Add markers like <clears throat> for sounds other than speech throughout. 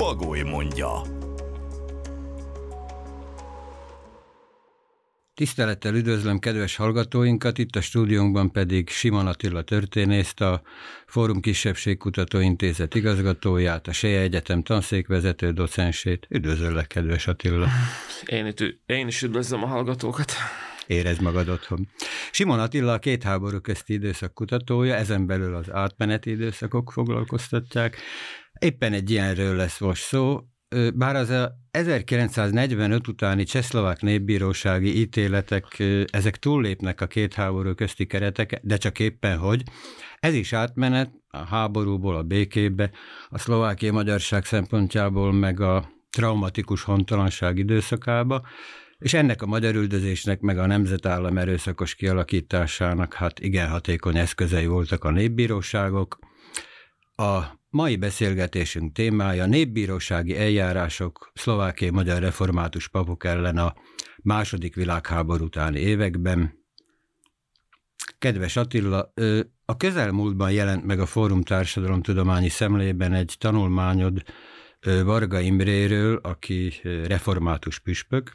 Bagoly mondja. Tisztelettel üdvözlöm kedves hallgatóinkat, itt a stúdiónkban pedig Simon Attila történészt, a Fórum Kisebbségkutató Intézet igazgatóját, a Seje Egyetem tanszékvezető docensét. Üdvözöllek, kedves Attila! Én, itt, én is üdvözlöm a hallgatókat! Érezd magad otthon. Simon Attila a két háború közti időszak kutatója, ezen belül az átmeneti időszakok foglalkoztatják. Éppen egy ilyenről lesz most szó, bár az a 1945 utáni csehszlovák népbírósági ítéletek, ezek túllépnek a két háború közti keretek, de csak éppen hogy. Ez is átmenet a háborúból a békébe, a szlovákiai magyarság szempontjából meg a traumatikus hontalanság időszakába, és ennek a magyar üldözésnek meg a nemzetállam erőszakos kialakításának hát igen hatékony eszközei voltak a népbíróságok. A mai beszélgetésünk témája népbírósági eljárások szlovákiai magyar református papok ellen a második világháború utáni években. Kedves Attila, a közelmúltban jelent meg a Fórum Társadalomtudományi Szemlében egy tanulmányod Varga Imréről, aki református püspök,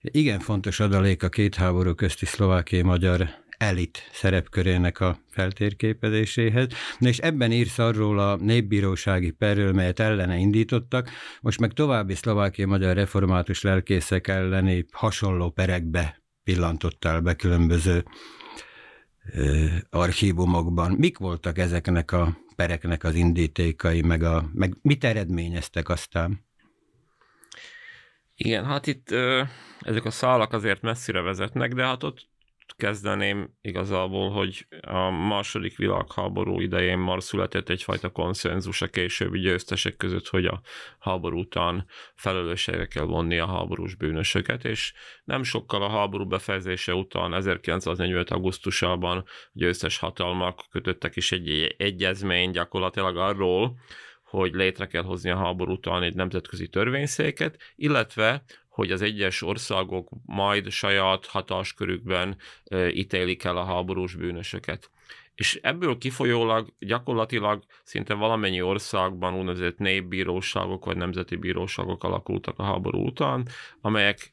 igen fontos adalék a két háború közti szlovákiai magyar elit szerepkörének a feltérképezéséhez. Na és ebben írsz arról a népbírósági perről, melyet ellene indítottak, most meg további szlovákiai magyar református lelkészek elleni hasonló perekbe pillantottál be különböző ö, archívumokban. Mik voltak ezeknek a pereknek az indítékai, meg, a, meg mit eredményeztek aztán? Igen, hát itt ö, ezek a szálak azért messzire vezetnek, de hát ott kezdeném igazából, hogy a második világháború idején már született egyfajta konszenzus a későbbi győztesek között, hogy a háború után felelősségre kell vonni a háborús bűnösöket, és nem sokkal a háború befejezése után 1945. augusztusában győztes hatalmak kötöttek is egy egyezmény gyakorlatilag arról, hogy létre kell hozni a háború után egy nemzetközi törvényszéket, illetve hogy az egyes országok majd saját hatáskörükben ítélik el a háborús bűnösöket. És ebből kifolyólag gyakorlatilag szinte valamennyi országban úgynevezett népbíróságok vagy nemzeti bíróságok alakultak a háború után, amelyek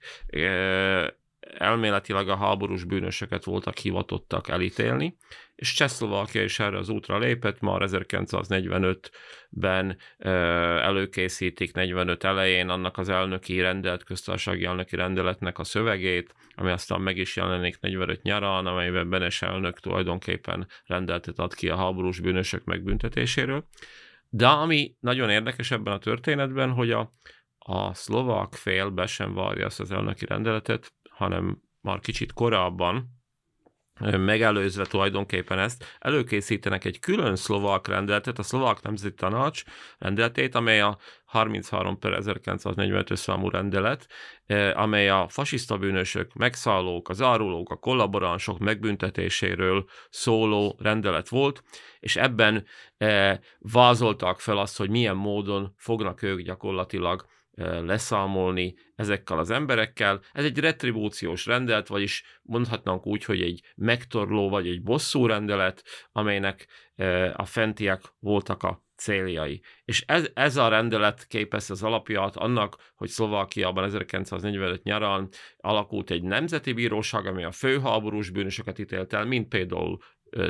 elméletileg a háborús bűnösöket voltak hivatottak elítélni, és Csehszlovákia is erre az útra lépett, már 1945-ben előkészítik 45 elején annak az elnöki rendelt, köztársasági elnöki rendeletnek a szövegét, ami aztán meg is jelenik 45 nyarán, amelyben Benes elnök tulajdonképpen rendeltet ad ki a háborús bűnösök megbüntetéséről. De ami nagyon érdekes ebben a történetben, hogy a, a szlovák fél be sem várja ezt az elnöki rendeletet, hanem már kicsit korábban, megelőzve tulajdonképpen ezt, előkészítenek egy külön szlovák rendeletet, a szlovák nemzeti tanács rendeletét, amely a 33 per 1945 számú rendelet, amely a fasiszta bűnösök, megszállók, az árulók, a kollaboránsok megbüntetéséről szóló rendelet volt, és ebben vázoltak fel azt, hogy milyen módon fognak ők gyakorlatilag leszámolni ezekkel az emberekkel. Ez egy retribúciós rendelet, vagyis mondhatnánk úgy, hogy egy megtorló vagy egy bosszú rendelet, amelynek a fentiek voltak a céljai. És ez, ez a rendelet képez az alapját annak, hogy Szlovákiában 1945 nyarán alakult egy nemzeti bíróság, ami a főháborús bűnösöket ítélt el, mint például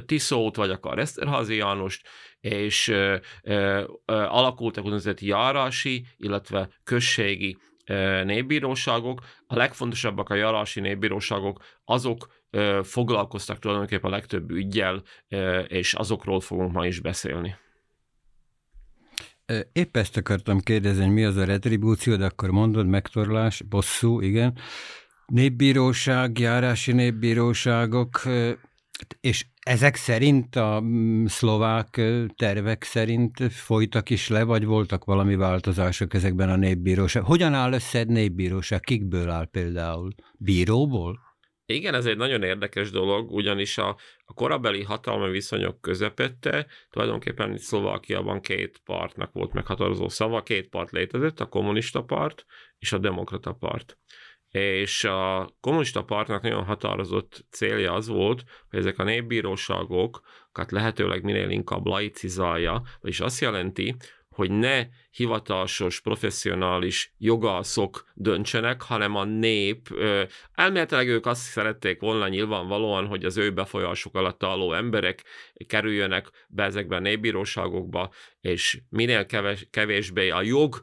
Tiszót, vagy akár Eszterházi Jánost, és ö, ö, alakultak úgynevezett járási, illetve községi ö, népbíróságok. A legfontosabbak a járási népbíróságok, azok ö, foglalkoztak tulajdonképpen a legtöbb ügyjel, ö, és azokról fogunk ma is beszélni. Épp ezt akartam kérdezni, mi az a retribúció, de akkor mondod, megtorlás, bosszú, igen. Népbíróság, járási népbíróságok, És ezek szerint a mm, szlovák tervek szerint folytak is le, vagy voltak valami változások ezekben a népbíróság? Hogyan áll össze egy népbíróság? Kikből áll például? Bíróból? Igen, ez egy nagyon érdekes dolog, ugyanis a, a korabeli hatalmi viszonyok közepette tulajdonképpen itt Szlovákiában két partnak volt meghatározó szava, két part létezett, a kommunista part és a demokrata part és a kommunista partnak nagyon határozott célja az volt, hogy ezek a népbíróságokat lehetőleg minél inkább laicizálja, vagyis azt jelenti, hogy ne hivatásos, professzionális jogászok döntsenek, hanem a nép. Elméletileg ők azt szerették volna nyilvánvalóan, hogy az ő befolyásuk alatt álló emberek kerüljönek be ezekbe a népbíróságokba, és minél keves, kevésbé a jog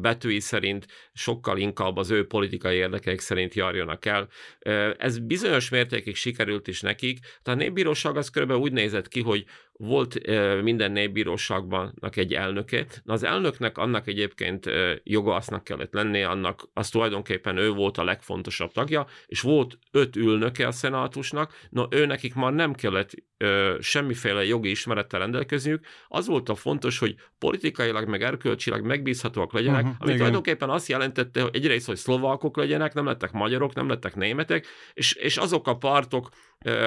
betűi szerint sokkal inkább az ő politikai érdekeik szerint járjanak el. Ez bizonyos mértékig sikerült is nekik. Tehát a népbíróság az körülbelül úgy nézett ki, hogy volt minden népbíróságban egy elnöke. Na az elnöknek annak egyébként jogásznak kellett lennie, annak az tulajdonképpen ő volt a legfontosabb tagja, és volt öt ülnöke a szenátusnak, na ő nekik már nem kellett semmiféle jogi ismerettel rendelkezniük, az volt a fontos, hogy politikailag meg erkölcsileg megbízhatóak legyenek, uh-huh, ami igen. tulajdonképpen azt jelentette, hogy egyrészt, hogy szlovákok legyenek, nem lettek magyarok, nem lettek németek, és, és azok a pártok,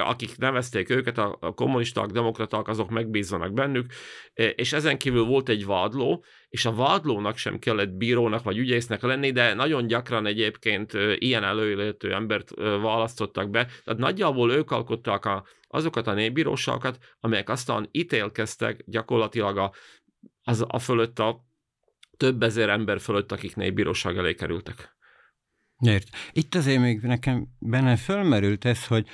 akik nevezték őket, a kommunisták, demokraták, azok megbízzanak bennük, és ezen kívül volt egy vádló, és a vádlónak sem kellett bírónak vagy ügyésznek lenni, de nagyon gyakran egyébként ilyen előéletű embert választottak be, tehát nagyjából ők alkották a, azokat a népbíróságokat, amelyek aztán ítélkeztek gyakorlatilag a, az, a fölött a több ezer ember fölött, akik népbíróság elé kerültek. Ért. Itt azért még nekem benne fölmerült ez, hogy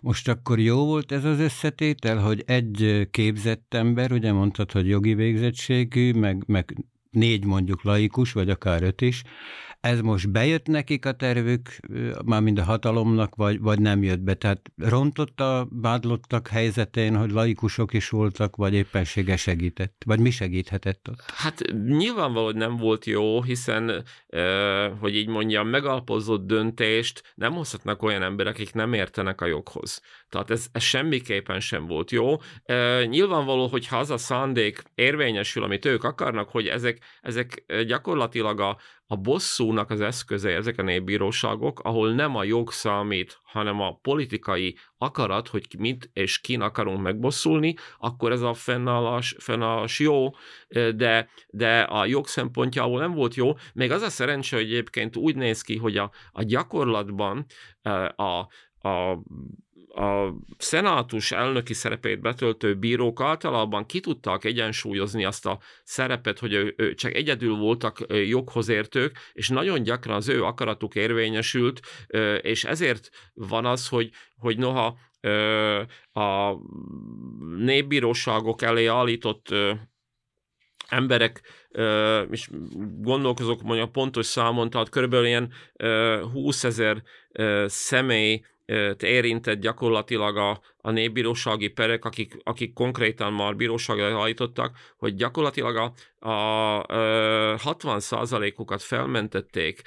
most akkor jó volt ez az összetétel, hogy egy képzett ember, ugye mondtad, hogy jogi végzettségű, meg, meg négy mondjuk laikus, vagy akár öt is, ez most bejött nekik a tervük, már mind a hatalomnak, vagy, vagy nem jött be? Tehát rontott a vádlottak helyzetén, hogy laikusok is voltak, vagy éppensége segített? Vagy mi segíthetett ott? Hát nyilvánvaló, hogy nem volt jó, hiszen, hogy így mondjam, megalpozott döntést nem hozhatnak olyan emberek, akik nem értenek a joghoz. Tehát ez, ez semmiképpen sem volt jó. Nyilvánvaló, hogy ha az a szándék érvényesül, amit ők akarnak, hogy ezek, ezek gyakorlatilag a, a bosszúnak az eszköze ezek a népbíróságok, ahol nem a jog számít, hanem a politikai akarat, hogy mit és kin akarunk megbosszulni, akkor ez a fennállás, fennállás jó, de, de a jog szempontjából nem volt jó. Még az a szerencse, hogy egyébként úgy néz ki, hogy a, a gyakorlatban a, a a szenátus elnöki szerepét betöltő bírók általában ki tudtak egyensúlyozni azt a szerepet, hogy ő, ő csak egyedül voltak joghoz értők, és nagyon gyakran az ő akaratuk érvényesült, és ezért van az, hogy, hogy noha a népbíróságok elé állított emberek, és gondolkozok mondjuk pontos számon, tehát körülbelül ilyen 20 ezer személy érintett gyakorlatilag a, a népbírósági perek, akik, akik konkrétan már bíróságra állítottak, hogy gyakorlatilag a, a, a 60%-ukat felmentették.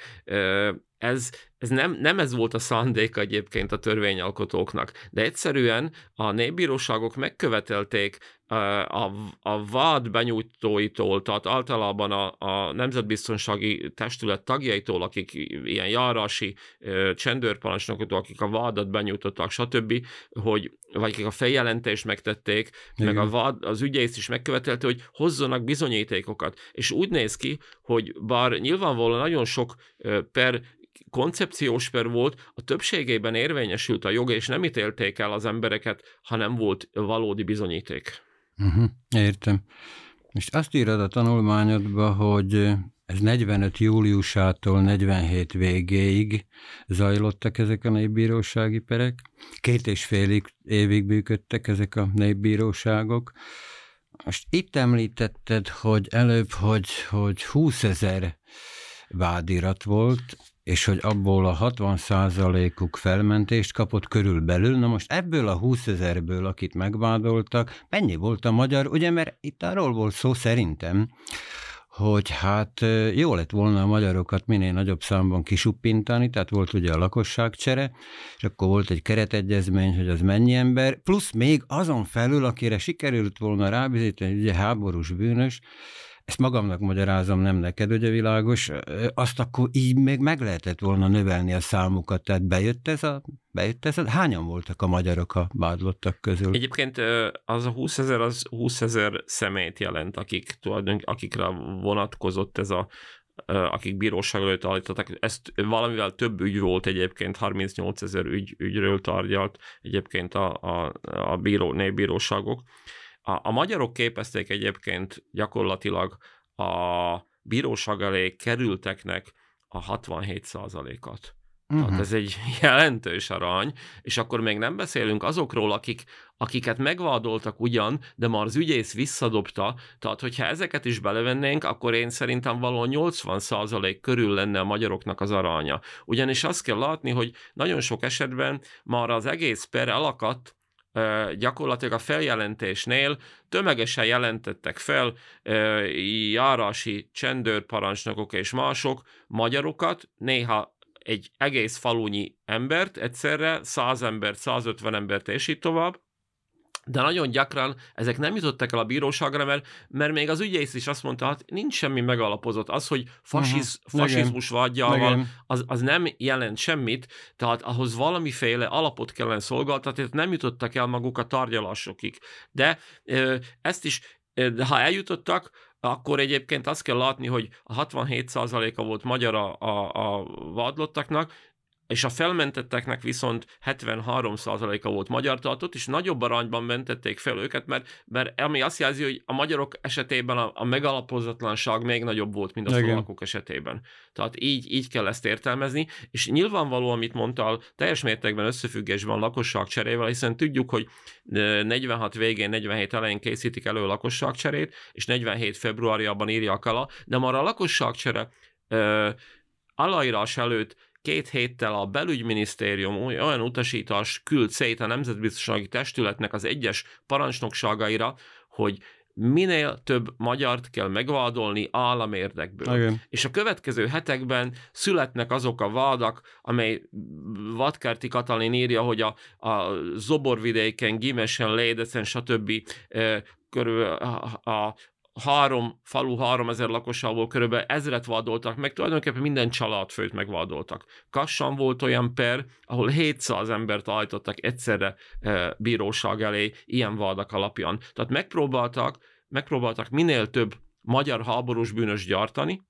Ez, ez nem, nem ez volt a szándéka egyébként a törvényalkotóknak, de egyszerűen a népbíróságok megkövetelték a, a vád benyújtóitól, tehát általában a, a Nemzetbiztonsági Testület tagjaitól, akik ilyen járási csendőrparancsnokoktól, akik a vádat benyújtottak, stb., hogy, vagy akik a feljelentést megtették, Igen. meg a vád, az ügyész is megkövetelte, hogy hozzanak bizonyítékokat. És úgy néz ki, hogy bár nyilvánvalóan nagyon sok per koncepciós per volt, a többségében érvényesült a joga, és nem ítélték el az embereket, ha nem volt valódi bizonyíték. Uh-huh, értem. És azt írod a tanulmányodba, hogy ez 45 júliusától 47 végéig zajlottak ezek a népbírósági perek. Két és fél évig működtek ezek a népbíróságok. Most itt említetted, hogy előbb, hogy, hogy 20 ezer vádirat volt, és hogy abból a 60 uk felmentést kapott körülbelül. Na most ebből a 20 ezerből, akit megvádoltak, mennyi volt a magyar? Ugye, mert itt arról volt szó szerintem, hogy hát jó lett volna a magyarokat minél nagyobb számban kisuppintani, tehát volt ugye a lakosságcsere, és akkor volt egy keretegyezmény, hogy az mennyi ember, plusz még azon felül, akire sikerült volna rábizítani, ugye háborús bűnös, ezt magamnak magyarázom, nem neked, ugye világos, azt akkor így még meg lehetett volna növelni a számukat, tehát bejött ez a, bejött ez hányan voltak a magyarok a vádlottak közül? Egyébként az a 20 ezer, az 20 ezer személyt jelent, akik tulajdonképpen, akikre vonatkozott ez a akik bíróság előtt állítottak. Ezt valamivel több ügy volt egyébként, 38 ezer ügy, ügyről tárgyalt egyébként a, a, a bíró, népbíróságok. A, a magyarok képezték egyébként gyakorlatilag a bíróság elé kerülteknek a 67 at Uh-huh. Tehát ez egy <laughs> jelentős arany, és akkor még nem beszélünk azokról, akik, akiket megvádoltak ugyan, de már az ügyész visszadobta, tehát hogyha ezeket is belevennénk, akkor én szerintem való 80% körül lenne a magyaroknak az aranya. Ugyanis azt kell látni, hogy nagyon sok esetben már az egész per elakadt, gyakorlatilag a feljelentésnél tömegesen jelentettek fel járási csendőrparancsnokok és mások magyarokat, néha egy egész falunyi embert egyszerre, 100 embert, 150 embert és így tovább, de nagyon gyakran ezek nem jutottak el a bíróságra, mert, mert még az ügyész is azt mondta, hát nincs semmi megalapozott. Az, hogy fasiz, uh-huh. fasizmus vágyával, az, az nem jelent semmit, tehát ahhoz valamiféle alapot kellene szolgáltatni, tehát nem jutottak el maguk a tárgyalásokig. De ezt is, de ha eljutottak, akkor egyébként azt kell látni, hogy a 67%-a volt magyar a, a, a vádlottaknak, és a felmentetteknek viszont 73%-a volt magyar tartott, és nagyobb arányban mentették fel őket, mert, mert ami azt jelzi, hogy a magyarok esetében a, a megalapozatlanság még nagyobb volt, mint a szlovákok esetében. Tehát így, így kell ezt értelmezni, és nyilvánvaló, amit mondtál, teljes mértékben összefüggésben lakosság cserével, hiszen tudjuk, hogy 46 végén, 47 elején készítik elő a lakosságcserét, és 47 februárjában írják alá, de már a lakosságcsere aláírás előtt két héttel a belügyminisztérium olyan utasítás küld szét a Nemzetbiztonsági Testületnek az egyes parancsnokságaira, hogy minél több magyart kell megvádolni államérdekből. Igen. És a következő hetekben születnek azok a vádak, amely Vadkerti Katalin írja, hogy a, a Zoborvidéken, Gimesen, Lédecen, stb. körül a, a, három falu, három ezer lakosából körülbelül ezret vádoltak meg, tulajdonképpen minden családfőt megvádoltak. Kassan volt olyan per, ahol 700 embert állítottak egyszerre e, bíróság elé ilyen vádak alapján. Tehát megpróbáltak, megpróbáltak minél több magyar háborús bűnös gyártani,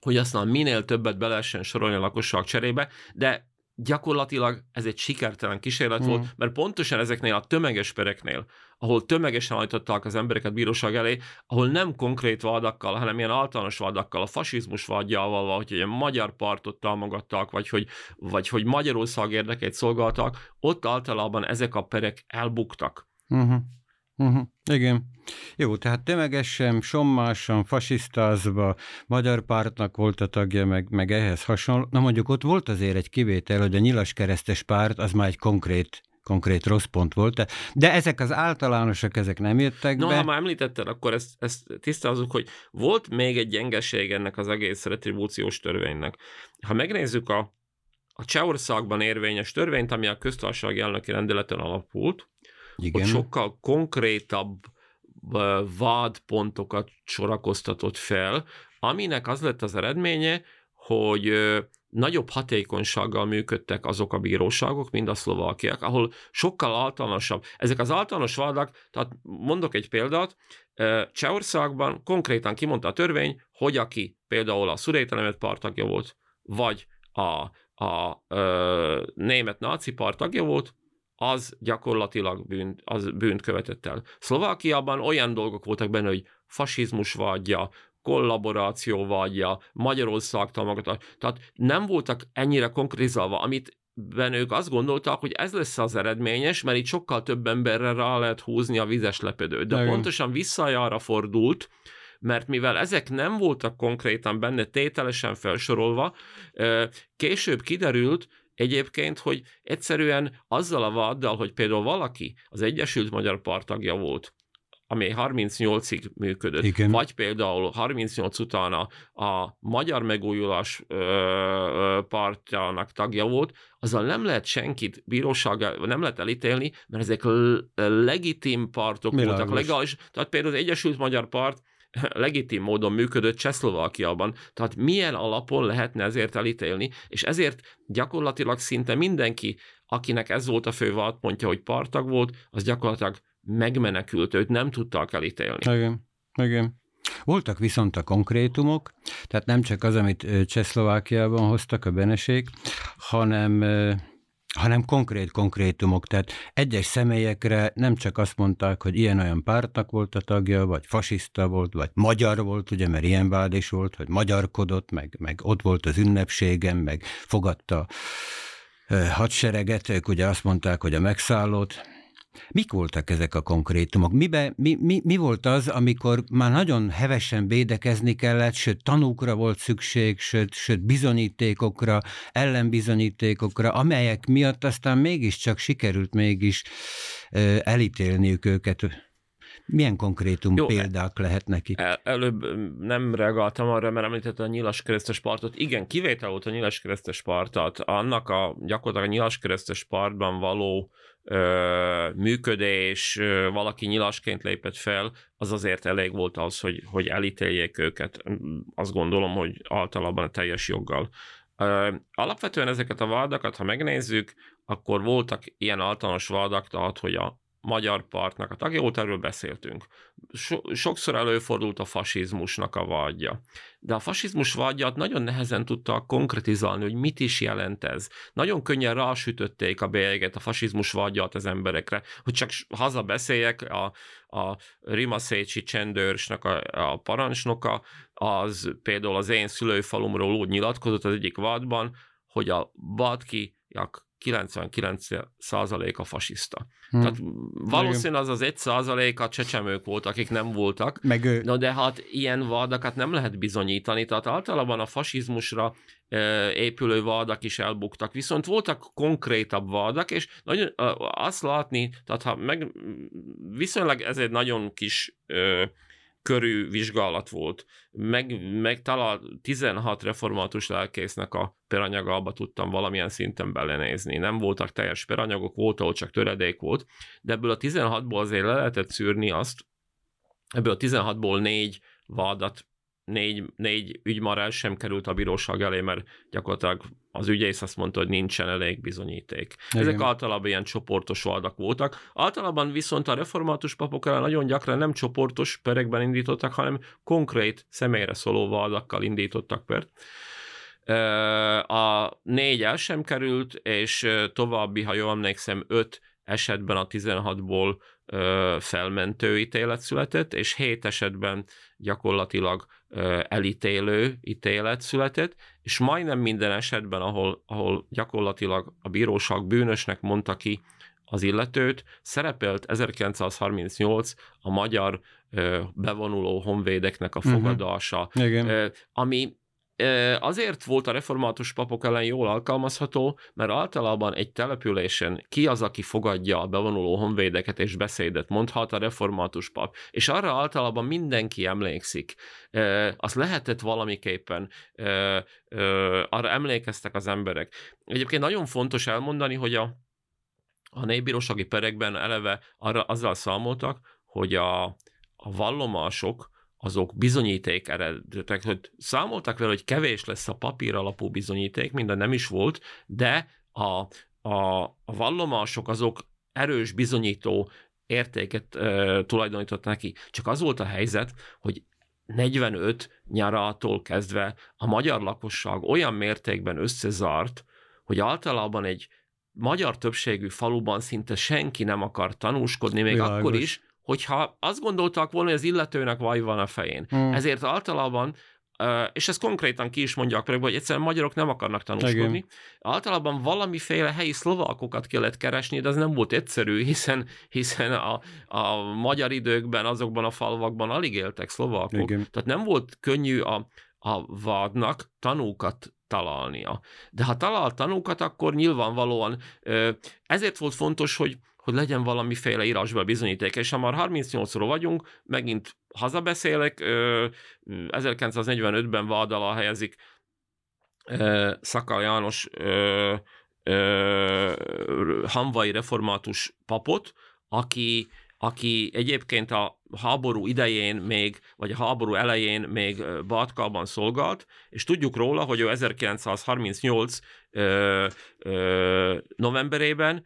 hogy aztán minél többet be lehessen sorolni a lakosság cserébe, de gyakorlatilag ez egy sikertelen kísérlet mm. volt, mert pontosan ezeknél a tömeges pereknél, ahol tömegesen állították az embereket bíróság elé, ahol nem konkrét vádakkal, hanem ilyen általános vádakkal, a fasizmus vágyával, vagy hogy a magyar partot támogattak, vagy hogy, vagy hogy Magyarország érdekeit szolgáltak, ott általában ezek a perek elbuktak. Uh-huh. Uh-huh. Igen. Jó, tehát tömegesen, sommásan, fasisztázva, magyar pártnak volt a tagja, meg, meg ehhez hasonló. Na mondjuk ott volt azért egy kivétel, hogy a nyilas keresztes párt az már egy konkrét konkrét rossz pont volt, de ezek az általánosak, ezek nem jöttek no, be. ha már említetted, akkor ezt, ezt tisztázunk, hogy volt még egy gyengeség ennek az egész retribúciós törvénynek. Ha megnézzük a, a Csehországban érvényes törvényt, ami a köztársasági elnöki rendeleten alapult, igen. hogy sokkal konkrétabb vádpontokat sorakoztatott fel, aminek az lett az eredménye, hogy nagyobb hatékonysággal működtek azok a bíróságok, mint a szlovákiak, ahol sokkal általánosabb. Ezek az általános vádak, tehát mondok egy példát, Csehországban konkrétan kimondta a törvény, hogy aki például a szurételemet partagja volt, vagy a, a, a német náci partagja volt, az gyakorlatilag bűnt, az bűnt követett el. Szlovákiában olyan dolgok voltak benne, hogy fasizmus vágya, kollaboráció vágya, Magyarország támogatás, tehát nem voltak ennyire konkrézálva, amit ben ők azt gondoltak, hogy ez lesz az eredményes, mert itt sokkal több emberre rá lehet húzni a vizes lepedőt. De Igen. pontosan visszajára fordult, mert mivel ezek nem voltak konkrétan benne tételesen felsorolva, később kiderült, egyébként, hogy egyszerűen azzal a váddal, hogy például valaki az Egyesült Magyar Partagja volt, ami 38-ig működött, Igen. vagy például 38 után a, a magyar megújulás ö, ö, partjának tagja volt, azzal nem lehet senkit bíróság, nem lehet elítélni, mert ezek legitim partok Világos. voltak, legális. Tehát például az Egyesült Magyar Part <laughs> legitim módon működött Csehszlovákiában. Tehát milyen alapon lehetne ezért elítélni, és ezért gyakorlatilag szinte mindenki, akinek ez volt a fő pontja, hogy partag volt, az gyakorlatilag megmenekült, őt nem tudtak elítélni. Igen, igen. Voltak viszont a konkrétumok, tehát nem csak az, amit Csehszlovákiában hoztak a benesék, hanem hanem konkrét konkrétumok, tehát egyes személyekre nem csak azt mondták, hogy ilyen-olyan pártnak volt a tagja, vagy fasiszta volt, vagy magyar volt, ugye, mert ilyen vád is volt, hogy magyarkodott, meg, meg ott volt az ünnepségem, meg fogadta hadsereget, ők ugye azt mondták, hogy a megszállót, Mik voltak ezek a konkrétumok? Mibe, mi, mi, mi volt az, amikor már nagyon hevesen védekezni kellett, sőt tanúkra volt szükség, sőt, sőt bizonyítékokra, ellenbizonyítékokra, amelyek miatt aztán mégiscsak sikerült mégis ö, elítélniük őket? Milyen konkrétum Jó, példák lehetnek itt? El, előbb nem reagáltam arra, mert említette a nyilas keresztes partot. Igen, kivétel volt a nyilas keresztes partot. Annak a gyakorlatilag a nyilas keresztes partban való működés, valaki nyilasként lépett fel, az azért elég volt az, hogy, hogy elítéljék őket. Azt gondolom, hogy általában a teljes joggal. Alapvetően ezeket a vádakat, ha megnézzük, akkor voltak ilyen általános vádak, tehát hogy a magyar partnak a tagja volt, erről beszéltünk. So- sokszor előfordult a fasizmusnak a vágya. De a fasizmus vágyat nagyon nehezen tudta konkretizálni, hogy mit is jelent ez. Nagyon könnyen rásütötték a bélyeget, a fasizmus vágyat az emberekre, hogy csak haza beszéljek, a, a Rimaszécsi csendőrsnek a, a parancsnoka, az például az én szülőfalumról úgy nyilatkozott az egyik vádban, hogy a vadkiak 99% a fasiszta. Hmm. Tehát valószínűleg az az 1% a csecsemők volt, akik nem voltak. Meg ő... Na de hát ilyen vádakat nem lehet bizonyítani, tehát általában a fasizmusra e, épülő vádak is elbuktak, viszont voltak konkrétabb vádak, és nagyon, azt látni, tehát ha meg, viszonylag ez egy nagyon kis e, körű vizsgálat volt. Meg, meg talán 16 református lelkésznek a peranyagába tudtam valamilyen szinten belenézni. Nem voltak teljes peranyagok, volt, ahol csak töredék volt, de ebből a 16-ból azért le lehetett szűrni azt, ebből a 16-ból négy vádat négy, négy ügy már el sem került a bíróság elé, mert gyakorlatilag az ügyész azt mondta, hogy nincsen elég bizonyíték. Igen. Ezek általában ilyen csoportos vádak voltak. Általában viszont a református papok ellen nagyon gyakran nem csoportos perekben indítottak, hanem konkrét személyre szóló vádakkal indítottak pert. A négy el sem került, és további, ha jól emlékszem, öt esetben a 16-ból felmentő ítélet született, és hét esetben gyakorlatilag elítélő ítélet született, és majdnem minden esetben, ahol, ahol gyakorlatilag a bíróság bűnösnek mondta ki az illetőt, szerepelt 1938 a magyar bevonuló honvédeknek a mhm. fogadása, uh-huh. Igen. ami azért volt a református papok ellen jól alkalmazható, mert általában egy településen ki az, aki fogadja a bevonuló honvédeket és beszédet mondhat a református pap. És arra általában mindenki emlékszik. Az lehetett valamiképpen, arra emlékeztek az emberek. Egyébként nagyon fontos elmondani, hogy a, a népbírósági perekben eleve arra, azzal számoltak, hogy a, a vallomások, azok bizonyíték eredetek, hogy számoltak vele, hogy kevés lesz a papír alapú bizonyíték, minden nem is volt, de a, a, a vallomások azok erős bizonyító értéket e, tulajdonított neki. Csak az volt a helyzet, hogy 45 nyarától kezdve a magyar lakosság olyan mértékben összezart, hogy általában egy magyar többségű faluban szinte senki nem akar tanúskodni, még Világos. akkor is, hogyha azt gondoltak volna, hogy az illetőnek vaj van a fején. Hmm. Ezért általában és ez konkrétan ki is mondják meg, hogy egyszerűen magyarok nem akarnak tanúskodni. Igen. Általában valamiféle helyi szlovákokat kellett keresni, de ez nem volt egyszerű, hiszen, hiszen a, a magyar időkben, azokban a falvakban alig éltek szlovákok. Igen. Tehát nem volt könnyű a, a vádnak tanúkat találnia. De ha talál tanúkat, akkor nyilvánvalóan ezért volt fontos, hogy hogy legyen valamiféle írásba bizonyíték, és ha már 38-ról vagyunk, megint hazabeszélek, 1945-ben vád alá helyezik Szakal János hamvai református papot, aki, aki egyébként a háború idején még, vagy a háború elején még Batkában szolgált, és tudjuk róla, hogy ő 1938 ö, ö, novemberében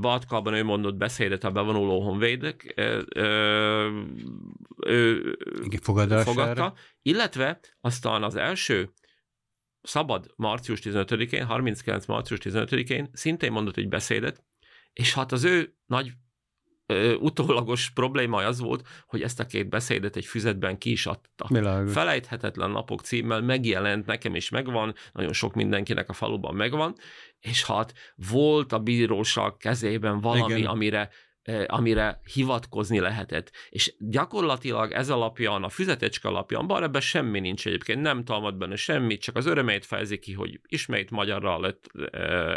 Batkában ő mondott beszédet a bevonuló honvédek, ő fogadta, illetve aztán az első szabad március 15-én, 39. március 15-én szintén mondott egy beszédet, és hát az ő nagy ö, utólagos probléma az volt, hogy ezt a két beszédet egy füzetben ki is adta. Világos. Felejthetetlen napok címmel megjelent, nekem is megvan, nagyon sok mindenkinek a faluban megvan, és hát volt a bíróság kezében valami, Igen. amire amire hivatkozni lehetett. És gyakorlatilag ez alapján, a füzetecske alapján, bár ebben semmi nincs egyébként, nem talmad benne semmit, csak az örömét fejezi ki, hogy ismét magyarra lett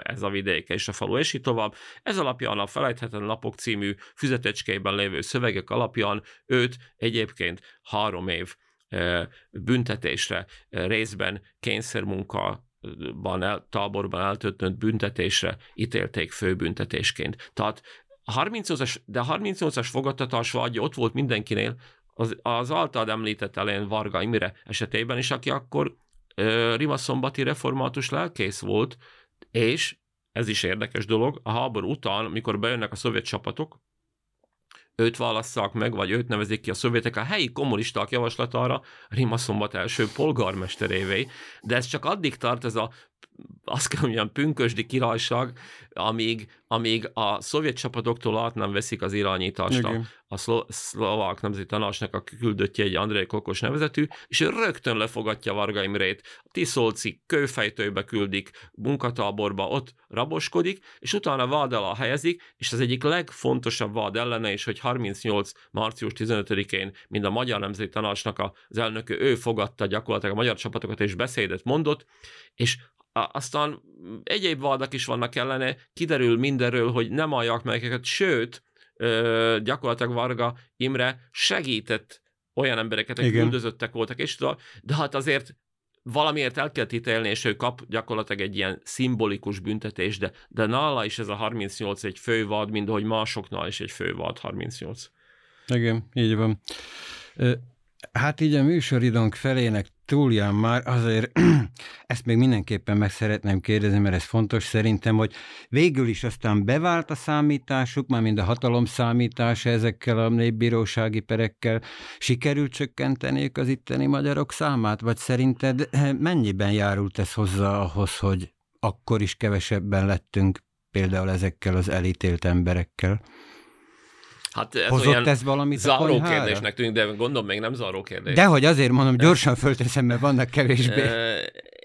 ez a vidék és a falu, és így tovább. Ez alapján a Felejthetetlen Napok című füzetecskében lévő szövegek alapján őt egyébként három év büntetésre, részben kényszermunka el, táborban eltöltött büntetésre ítélték főbüntetésként. Tehát a 38-as, de a 38-as fogadtatás vagy ott volt mindenkinél, az, az általad említett elején Varga Imre esetében is, aki akkor ö, Rimaszombati református lelkész volt, és ez is érdekes dolog, a háború után, mikor bejönnek a szovjet csapatok, őt válasszák meg, vagy őt nevezik ki a szovjetek a helyi kommunisták javaslatára Rimaszombat első polgármesterévé, de ez csak addig tart ez a azt kell mondjam, pünkösdi királyság, amíg, amíg a szovjet csapatoktól át nem veszik az irányítást Igen. a szlo- szlovák nemzeti tanácsnak a küldöttje egy Andrei Kokos nevezetű, és rögtön lefogatja Varga Imrét, a Tiszolci kőfejtőbe küldik, munkatáborba, ott raboskodik, és utána vád alá helyezik, és az egyik legfontosabb vád ellene is, hogy 38. március 15-én, mind a Magyar Nemzeti Tanácsnak az elnöke, ő fogadta gyakorlatilag a magyar csapatokat és beszédet mondott, és aztán egyéb vadak is vannak ellene, kiderül mindenről, hogy nem alljak meg őket, sőt, gyakorlatilag Varga Imre segített olyan embereket, akik üldözöttek voltak, és de hát azért valamiért el kell ítélni, és ő kap gyakorlatilag egy ilyen szimbolikus büntetés, de, de nála is ez a 38 egy fővad, mint ahogy másoknál is egy fővad 38. Igen, így van. Hát így a műsoridónk felének túlján már, azért <clears throat> ezt még mindenképpen meg szeretném kérdezni, mert ez fontos szerintem, hogy végül is aztán bevált a számításuk, már mind a hatalom számítása ezekkel a népbírósági perekkel, sikerült csökkenteniük az itteni magyarok számát, vagy szerinted eh, mennyiben járult ez hozzá ahhoz, hogy akkor is kevesebben lettünk például ezekkel az elítélt emberekkel? Hát ez Hozott olyan ez valamit záró kérdésnek tűnik, de gondolom még nem záró kérdés. Dehogy azért mondom, gyorsan fölteszem, mert vannak kevésbé.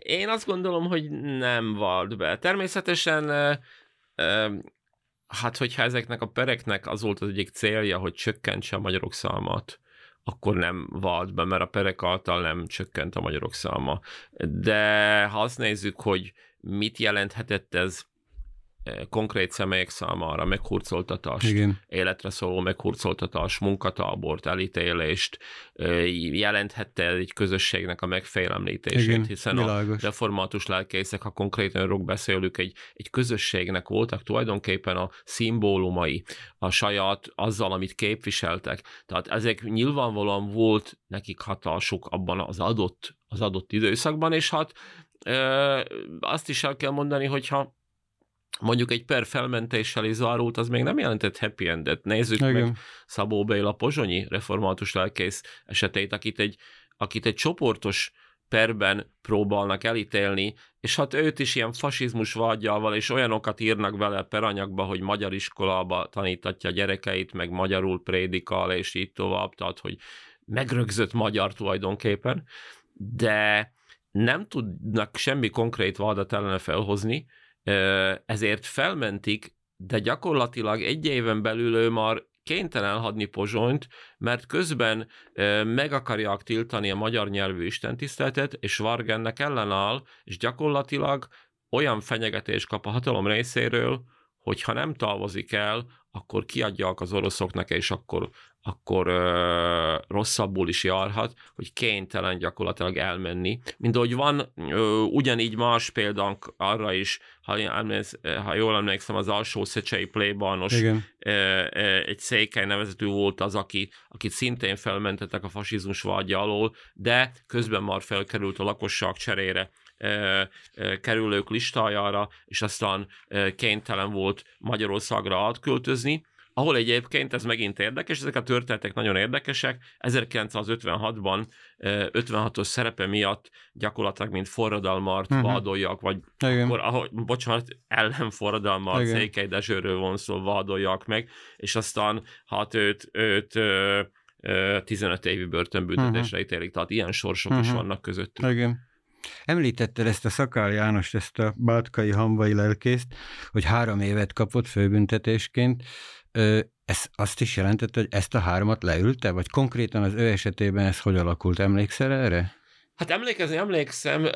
Én azt gondolom, hogy nem valt be. Természetesen hát hogyha ezeknek a pereknek az volt az egyik célja, hogy csökkentse a magyarok számát, akkor nem valt be, mert a perek által nem csökkent a magyarok száma. De ha azt nézzük, hogy mit jelenthetett ez konkrét személyek számára meghurcoltatást, Igen. életre szóló meghurcoltatás, munkatábort, elítélést, jelenthette egy közösségnek a megfélemlítését, Igen, hiszen világos. a református lelkészek, ha konkrétan örök beszélünk, egy, egy közösségnek voltak tulajdonképpen a szimbólumai, a saját azzal, amit képviseltek. Tehát ezek nyilvánvalóan volt nekik hatásuk abban az adott, az adott időszakban, és hát ö, azt is el kell mondani, hogyha mondjuk egy per felmentéssel is zárult, az még nem jelentett happy endet. Nézzük Igen. meg Szabó Béla pozsonyi református lelkész esetét, akit egy, akit egy csoportos perben próbálnak elítélni, és hát őt is ilyen fasizmus vágyával, és olyanokat írnak vele peranyagba, hogy magyar iskolába tanítatja gyerekeit, meg magyarul prédikál, és így tovább, tehát hogy megrögzött magyar tulajdonképpen, de nem tudnak semmi konkrét vádat ellene felhozni, ezért felmentik, de gyakorlatilag egy éven belül ő már kénytelen elhagyni Pozsonyt, mert közben meg akarják tiltani a magyar nyelvű istentiszteletet, és Vargennek ellenáll, és gyakorlatilag olyan fenyegetés kap a hatalom részéről, hogy ha nem távozik el, akkor kiadják az oroszoknak, és akkor, akkor ö, rosszabbul is járhat, hogy kénytelen gyakorlatilag elmenni. Mint ahogy van ö, ugyanígy más példánk arra is, ha, emléksz, ha jól emlékszem, az alsó szecsei plébános ö, ö, egy székely nevezetű volt az, aki, akit szintén felmentettek a fasizmus vágya alól, de közben már felkerült a lakosság cserére kerülők listájára, és aztán kénytelen volt Magyarországra átköltözni, ahol egyébként ez megint érdekes, ezek a történetek nagyon érdekesek. 1956-ban 56-os szerepe miatt gyakorlatilag mint forradalmart uh-huh. vádoljak, vagy Igen. akkor, ahogy, bocsánat, ellenforradalmart Székely Dezsőről van szó, vádoljak meg, és aztán hát őt, őt 15 évi börtönbüntetésre uh-huh. ítélik, tehát ilyen sorsok uh-huh. is vannak közöttük. Igen. Említetted ezt a Szakál János, ezt a bátkai hamvai lelkészt, hogy három évet kapott főbüntetésként. Ez azt is jelentette, hogy ezt a hármat leülte, vagy konkrétan az ő esetében ez hogy alakult? Emlékszel erre? Hát emlékezni emlékszem,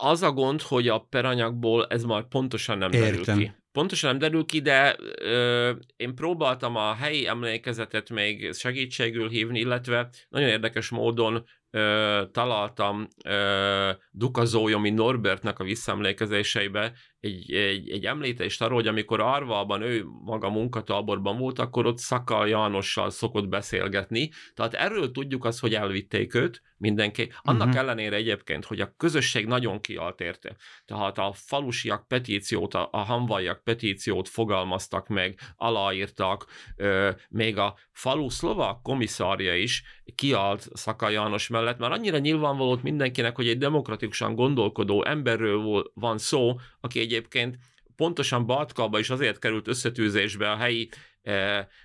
az a gond, hogy a peranyagból ez már pontosan nem Értem. derül ki. Pontosan nem derül ki, de ö, én próbáltam a helyi emlékezetet még segítségül hívni, illetve nagyon érdekes módon ö, találtam ö, Duka Zójomi Norbertnek a visszaemlékezéseibe egy, egy, egy említést arról, hogy amikor Arvalban ő maga munkatáborban volt, akkor ott Szakal Jánossal szokott beszélgetni. Tehát erről tudjuk azt, hogy elvitték őt mindenki. Annak uh-huh. ellenére egyébként, hogy a közösség nagyon kialt érte. Tehát a falusiak petíciót, a, a hanvaiak petíciót fogalmaztak meg, aláírtak, ö, még a falu szlovák komisszárja is kiállt Szakal János mellett, mert annyira nyilvánvaló mindenkinek, hogy egy demokratikusan gondolkodó emberről van szó, aki egyébként pontosan Batkalba is azért került összetűzésbe a helyi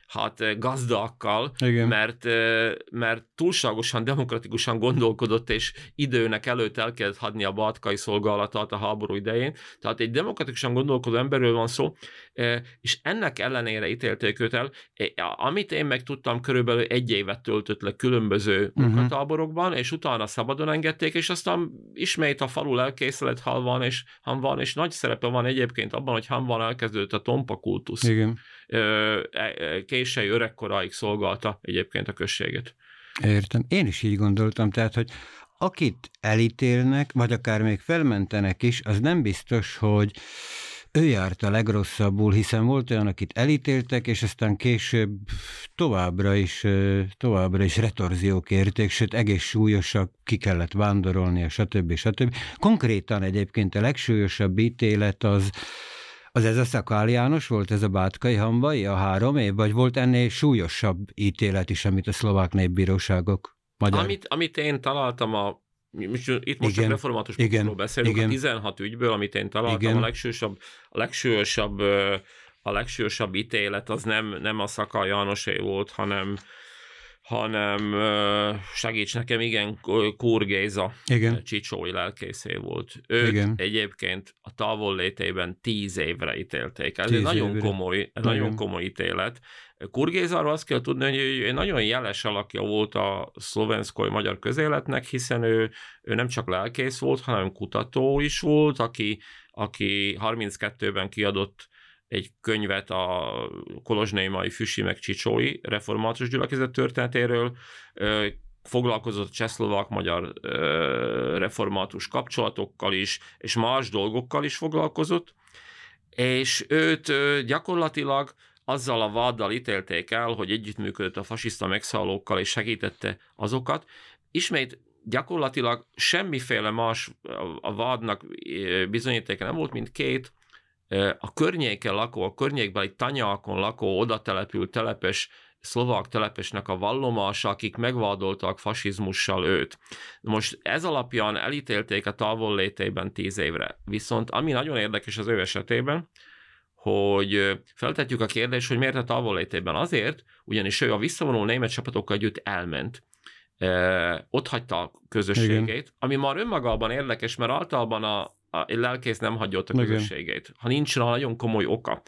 hát gazdakkal, mert, mert túlságosan demokratikusan gondolkodott, és időnek előtt el kellett hadni a batkai szolgálatát a háború idején. Tehát egy demokratikusan gondolkodó emberről van szó, és ennek ellenére ítélték őt el. Amit én megtudtam, körülbelül egy évet töltött le különböző uh-huh. munkatáborokban, és utána szabadon engedték, és aztán ismét a falu elkészület hal van, és van, és nagy szerepe van egyébként abban, hogy han van elkezdődött a tompa kultusz. Igen. E, e, késői öregkoráig szolgálta egyébként a községet. Értem. Én is így gondoltam, tehát, hogy akit elítélnek, vagy akár még felmentenek is, az nem biztos, hogy ő járt a legrosszabbul, hiszen volt olyan, akit elítéltek, és aztán később továbbra is, továbbra is retorziók érték, sőt egész súlyosak, ki kellett vándorolnia, stb. stb. Konkrétan egyébként a legsúlyosabb ítélet az, az ez a Szakál János volt, ez a Bátkai Hamvai, a három év, vagy volt ennél súlyosabb ítélet is, amit a szlovák népbíróságok magyar... Amit, amit én találtam a most, itt most igen, csak református igen, beszélünk, igen. a 16 ügyből, amit én találtam, igen. a legsősabb, a legsősabb, a legsősabb ítélet az nem, nem a Szaka Jánosé volt, hanem hanem segíts nekem, igen, Kur Géza igen. csicsói lelkészé volt. Őt igen. egyébként a távol létében tíz évre ítélték. Ez tíz egy nagyon évre. komoly, ez nagyon komoly ítélet. Kurgézáról azt kell tudni, hogy egy nagyon jeles alakja volt a szlovenszkói magyar közéletnek, hiszen ő, ő nem csak lelkész volt, hanem kutató is volt, aki, aki 32-ben kiadott egy könyvet a kolozsnémai Füsi meg Csicsói református gyülekezet történetéről, foglalkozott csehszlovák-magyar református kapcsolatokkal is, és más dolgokkal is foglalkozott, és őt gyakorlatilag azzal a váddal ítélték el, hogy együttműködött a fasiszta megszállókkal és segítette azokat. Ismét gyakorlatilag semmiféle más a vádnak bizonyítéka nem volt, mint két a környéken lakó, a környékbeli tanyákon lakó, oda települt telepes szlovák telepesnek a vallomása, akik megvádoltak fasizmussal őt. Most ez alapján elítélték a távollétében tíz évre. Viszont ami nagyon érdekes az ő esetében, hogy feltetjük a kérdést, hogy miért a távollétében. Azért, ugyanis ő a visszavonuló német csapatokkal együtt elment. E, ott hagyta a közösségét, Igen. ami már önmagában érdekes, mert általában a, a lelkész nem hagyja ott a közösségét. Ha nincs rá nagyon komoly oka.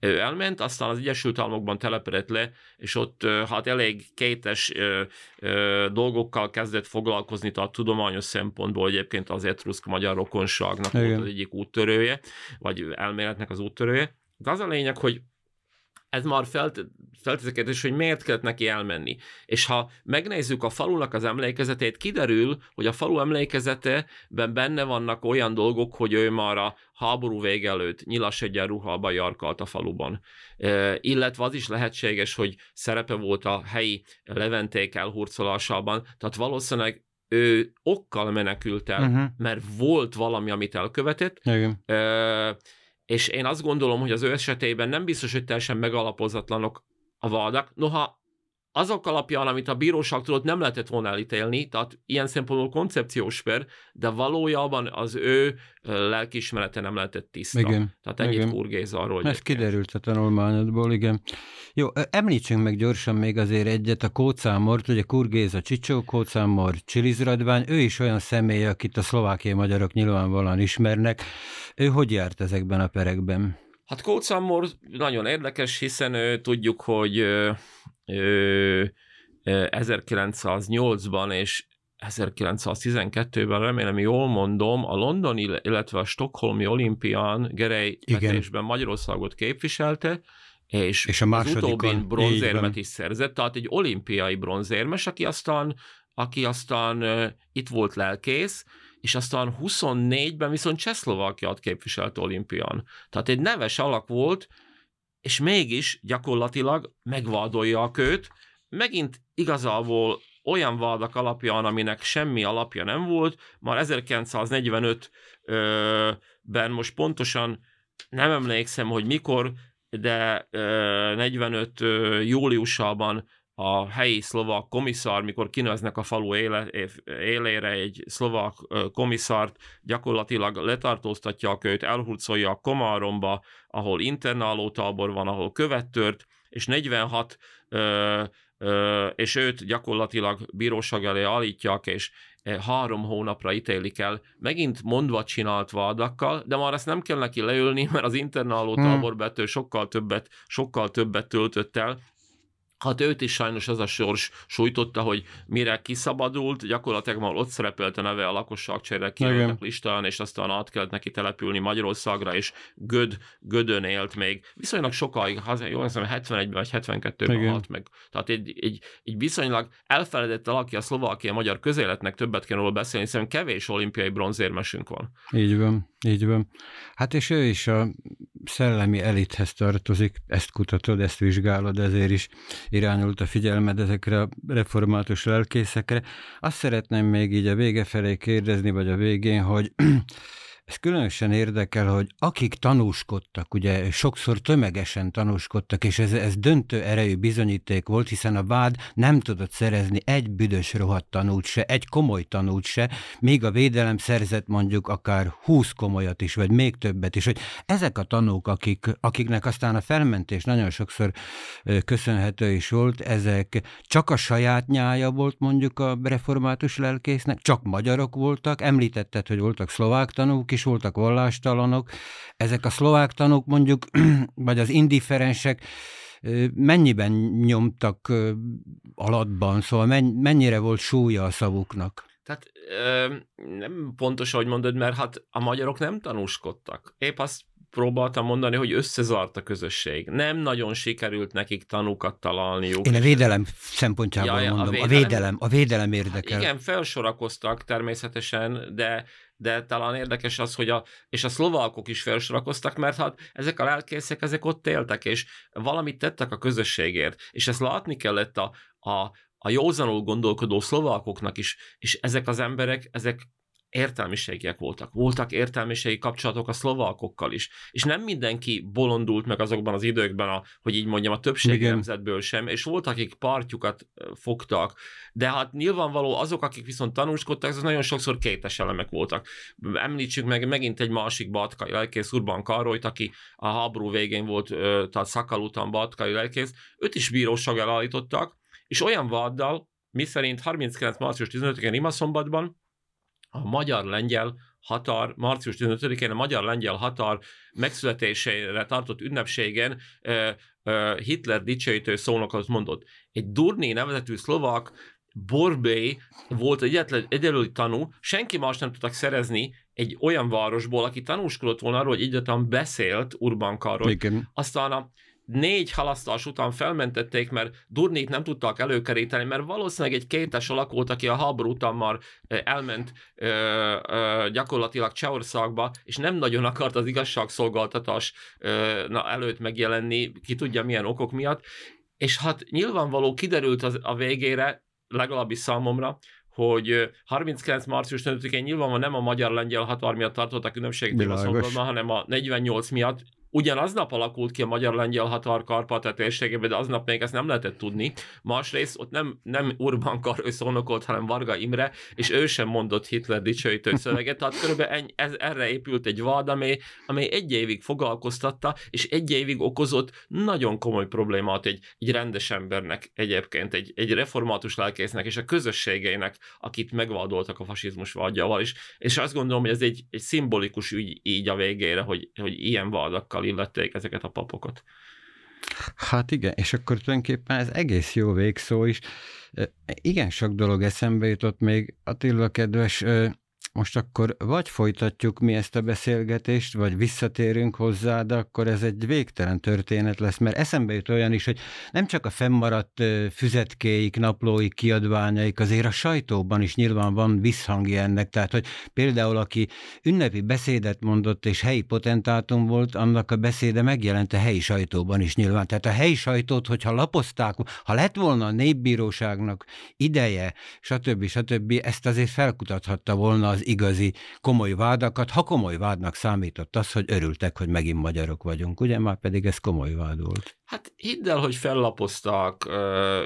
Ő elment, aztán az Egyesült Államokban telepedett le, és ott hát elég kétes ö, ö, dolgokkal kezdett foglalkozni, tehát tudományos szempontból egyébként az etruszk magyar rokonságnak Igen. volt az egyik úttörője, vagy elméletnek az úttörője. De az a lényeg, hogy ez már felt, feltételezés, hogy miért kellett neki elmenni. És ha megnézzük a falunak az emlékezetét, kiderül, hogy a falu emlékezetében benne vannak olyan dolgok, hogy ő már a háború vége előtt nyilas egyenruhába jarkalt a faluban. E, illetve az is lehetséges, hogy szerepe volt a helyi leventék elhurcolásában, tehát valószínűleg ő okkal menekült el, uh-huh. mert volt valami, amit elkövetett. Igen. E, és én azt gondolom, hogy az ő esetében nem biztos, hogy teljesen megalapozatlanok a vádak. Noha azok alapján, amit a bíróság tudott, nem lehetett volna elítélni, tehát ilyen szempontból koncepciós per, de valójában az ő lelkismerete nem lehetett tiszta. Igen. Tehát ennyit igen. kurgéz arról. Ez kiderült a tanulmányodból, igen. Jó, említsünk meg gyorsan még azért egyet, a Kócámort, ugye Kurgéza Csicsó, Kócámor Csilizradvány, ő is olyan személy, akit a szlovákiai magyarok nyilvánvalóan ismernek. Ő hogy járt ezekben a perekben? Hát Kócámor nagyon érdekes, hiszen ő, tudjuk, hogy 1908-ban és 1912-ben, remélem jól mondom, a londoni, illetve a stokholmi olimpián Gerej vetésben Magyarországot képviselte, és, és a az utóbbin bronzérmet is szerzett, tehát egy olimpiai bronzérmes, aki aztán, aki aztán uh, itt volt lelkész, és aztán 24-ben viszont Csehszlovákiát képviselt olimpián. Tehát egy neves alak volt, és mégis gyakorlatilag megvádolja a köt, megint igazából olyan vádak alapján, aminek semmi alapja nem volt, már 1945-ben most pontosan nem emlékszem, hogy mikor, de 45 júliusában a helyi szlovak komisszár, mikor kineveznek a falu éle, élére egy szlovak komisszárt, gyakorlatilag letartóztatja a kölyt, elhurcolja a Komáromba, ahol internáló tábor van, ahol követtört, és 46 ö, ö, és őt gyakorlatilag bíróság elé állítják, és három hónapra ítélik el, megint mondva csinált vádakkal, de már ezt nem kell neki leülni, <laughs> mert az internáló hmm. táborbetől sokkal többet, sokkal többet töltött el, Hát őt is sajnos az a sors sújtotta, hogy mire kiszabadult, gyakorlatilag már ott szerepelt a neve a lakosságcsere kijelöltek listán, és aztán át kellett neki települni Magyarországra, és Göd, Gödön élt még. Viszonylag sokáig, jól hiszem, 71-ben vagy 72-ben halt meg. Tehát egy, egy, egy viszonylag elfeledett alaki a szlovákia magyar közéletnek többet kell róla beszélni, hiszen kevés olimpiai bronzérmesünk van. Így van, így van. Hát és ő is a szellemi elithez tartozik, ezt kutatod, ezt vizsgálod, ezért is irányult a figyelmed ezekre a református lelkészekre. Azt szeretném még így a vége felé kérdezni, vagy a végén, hogy ez különösen érdekel, hogy akik tanúskodtak, ugye sokszor tömegesen tanúskodtak, és ez, ez döntő erejű bizonyíték volt, hiszen a vád nem tudott szerezni egy büdös rohadt tanút se, egy komoly tanút se, még a védelem szerzett mondjuk akár húsz komolyat is, vagy még többet is, hogy ezek a tanúk, akik, akiknek aztán a felmentés nagyon sokszor köszönhető is volt, ezek csak a saját nyája volt mondjuk a református lelkésznek, csak magyarok voltak, említetted, hogy voltak szlovák tanúk is voltak vallástalanok. Ezek a szlovák tanúk mondjuk, <clears throat> vagy az indiferensek, mennyiben nyomtak alatban, szóval mennyire volt súlya a szavuknak? Tehát ö, nem pontos, ahogy mondod, mert hát a magyarok nem tanúskodtak. Épp azt próbáltam mondani, hogy összezart a közösség. Nem nagyon sikerült nekik tanúkat találniuk. Én a védelem szempontjából ja, mondom, a védelem, a védelem, a védelem érdekel. Igen, felsorakoztak természetesen, de de talán érdekes az, hogy a, és a szlovákok is felsorakoztak, mert hát ezek a lelkészek, ezek ott éltek, és valamit tettek a közösségért, és ezt látni kellett a, a, a józanul gondolkodó szlovákoknak is, és ezek az emberek, ezek értelmiségiek voltak. Voltak értelmiségi kapcsolatok a szlovákokkal is. És nem mindenki bolondult meg azokban az időkben, a, hogy így mondjam, a többség Igen. nemzetből sem, és voltak, akik partjukat fogtak, de hát nyilvánvaló azok, akik viszont tanúskodtak, azok nagyon sokszor kétes elemek voltak. Említsük meg megint egy másik batkai lelkész, Urban Karolyt, aki a háború végén volt, tehát Szakal után batkai lelkész, őt is bíróság elállítottak, és olyan váddal, miszerint 39. március 15-én Rimaszombatban a magyar-lengyel határ, március 15-én a magyar-lengyel határ megszületésére tartott ünnepségen Hitler dicsőítő szónokat mondott. Egy Durné nevezetű szlovak Borbé volt egyetlen egyelőri tanú, senki más nem tudtak szerezni egy olyan városból, aki tanúskodott volna arról, hogy egyáltalán beszélt Urban Karoly. Igen. Aztán a négy halasztás után felmentették, mert Durnit nem tudtak előkeríteni, mert valószínűleg egy kétes alakult, aki a háború után már elment ö, ö, gyakorlatilag Csehországba, és nem nagyon akart az igazságszolgáltatás ö, na, előtt megjelenni, ki tudja milyen okok miatt, és hát nyilvánvaló kiderült az, a végére, legalábbis számomra, hogy 39. március 5-én nyilvánvalóan nem a magyar-lengyel határ miatt tartottak ünnepséget a hanem a 48 miatt, Ugyanaznap alakult ki a magyar-lengyel határ Karpata térségében, de aznap még ezt nem lehetett tudni. Másrészt ott nem, nem Urban Karoly szónokolt, hanem Varga Imre, és ő sem mondott Hitler dicsőítő szöveget, tehát körülbelül ennyi, ez, erre épült egy vád, amely, amely egy évig foglalkoztatta, és egy évig okozott nagyon komoly problémát egy, egy rendes embernek egyébként, egy, egy református lelkésznek és a közösségeinek, akit megvádoltak a fasizmus vágyával, és, és azt gondolom, hogy ez egy, egy szimbolikus ügy így a végére, hogy, hogy ilyen vádakkal illették ezeket a papokat. Hát igen, és akkor tulajdonképpen ez egész jó végszó is. Igen, sok dolog eszembe jutott még. Attila, kedves, most akkor vagy folytatjuk mi ezt a beszélgetést, vagy visszatérünk hozzá, de akkor ez egy végtelen történet lesz, mert eszembe jut olyan is, hogy nem csak a fennmaradt füzetkéik, naplóik, kiadványaik, azért a sajtóban is nyilván van visszhangja ennek, tehát hogy például aki ünnepi beszédet mondott és helyi potentátum volt, annak a beszéde megjelent a helyi sajtóban is nyilván. Tehát a helyi sajtót, hogyha lapozták, ha lett volna a népbíróságnak ideje, stb. stb., ezt azért felkutathatta volna az igazi komoly vádakat, ha komoly vádnak számított az, hogy örültek, hogy megint magyarok vagyunk, ugye már pedig ez komoly vád volt. Hát hidd el, hogy fellapoztak,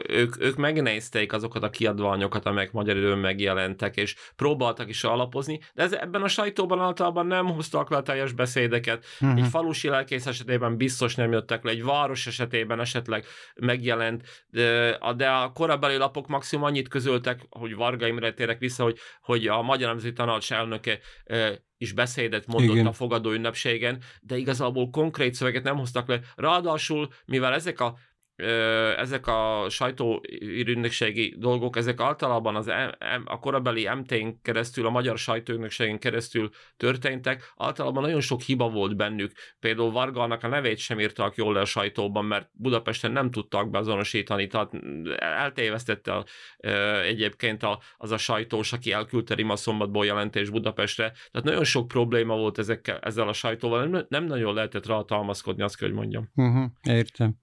ők, ők megnézték azokat a kiadványokat, amelyek magyar időn megjelentek, és próbáltak is alapozni, de ez, ebben a sajtóban általában nem hoztak le teljes beszédeket. Uh-huh. Egy falusi lelkész esetében biztos nem jöttek le, egy város esetében esetleg megjelent, de, de a korabeli lapok maximum annyit közöltek, hogy Varga Imre térek vissza, hogy, hogy a Magyar Nemzeti Tanács elnöke is beszédet mondott Igen. a fogadó ünnepségen, de igazából konkrét szöveget nem hoztak le. Ráadásul, mivel ezek a ezek a sajtóügynökségi dolgok, ezek általában az a korabeli MT-n keresztül, a magyar sajtóügynökségen keresztül történtek, általában nagyon sok hiba volt bennük. Például Vargának a nevét sem írtak jól le a sajtóban, mert Budapesten nem tudtak beazonosítani, tehát eltévesztette egyébként az a sajtós, aki elküldte Rima szombatból jelentés Budapestre. Tehát nagyon sok probléma volt ezekkel, ezzel a sajtóval, nem, nem nagyon lehetett rá támaszkodni, azt kell, hogy mondjam. Uh-huh, értem.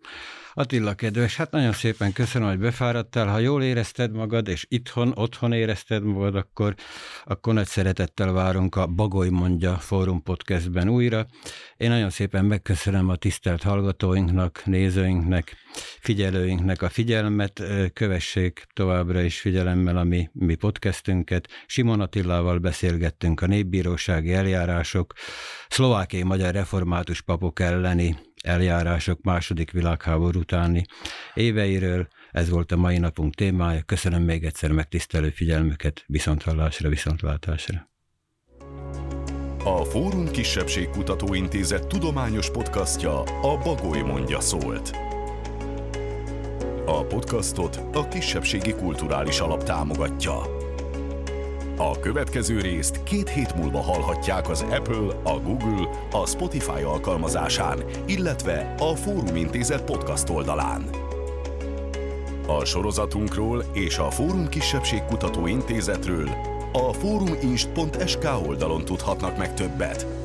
Attila kedves, hát nagyon szépen köszönöm, hogy befáradtál. Ha jól érezted magad, és itthon, otthon érezted magad, akkor, akkor nagy szeretettel várunk a Bagoly mondja Fórum Podcastben újra. Én nagyon szépen megköszönöm a tisztelt hallgatóinknak, nézőinknek, figyelőinknek a figyelmet, kövessék továbbra is figyelemmel a mi, mi podcastünket. Simon Attilával beszélgettünk a népbírósági eljárások, szlovákiai magyar református papok elleni eljárások második világháború utáni éveiről. Ez volt a mai napunk témája. Köszönöm még egyszer megtisztelő figyelmüket. Viszonthallásra, viszontlátásra. A Fórum Kisebbség Kutatóintézet tudományos podcastja a Bagoly mondja szólt. A podcastot a Kisebbségi Kulturális Alap támogatja. A következő részt két hét múlva hallhatják az Apple, a Google, a Spotify alkalmazásán, illetve a Fórum Intézet podcast oldalán. A sorozatunkról és a Fórum Kisebbség Kutató Intézetről a fóruminst.sk oldalon tudhatnak meg többet.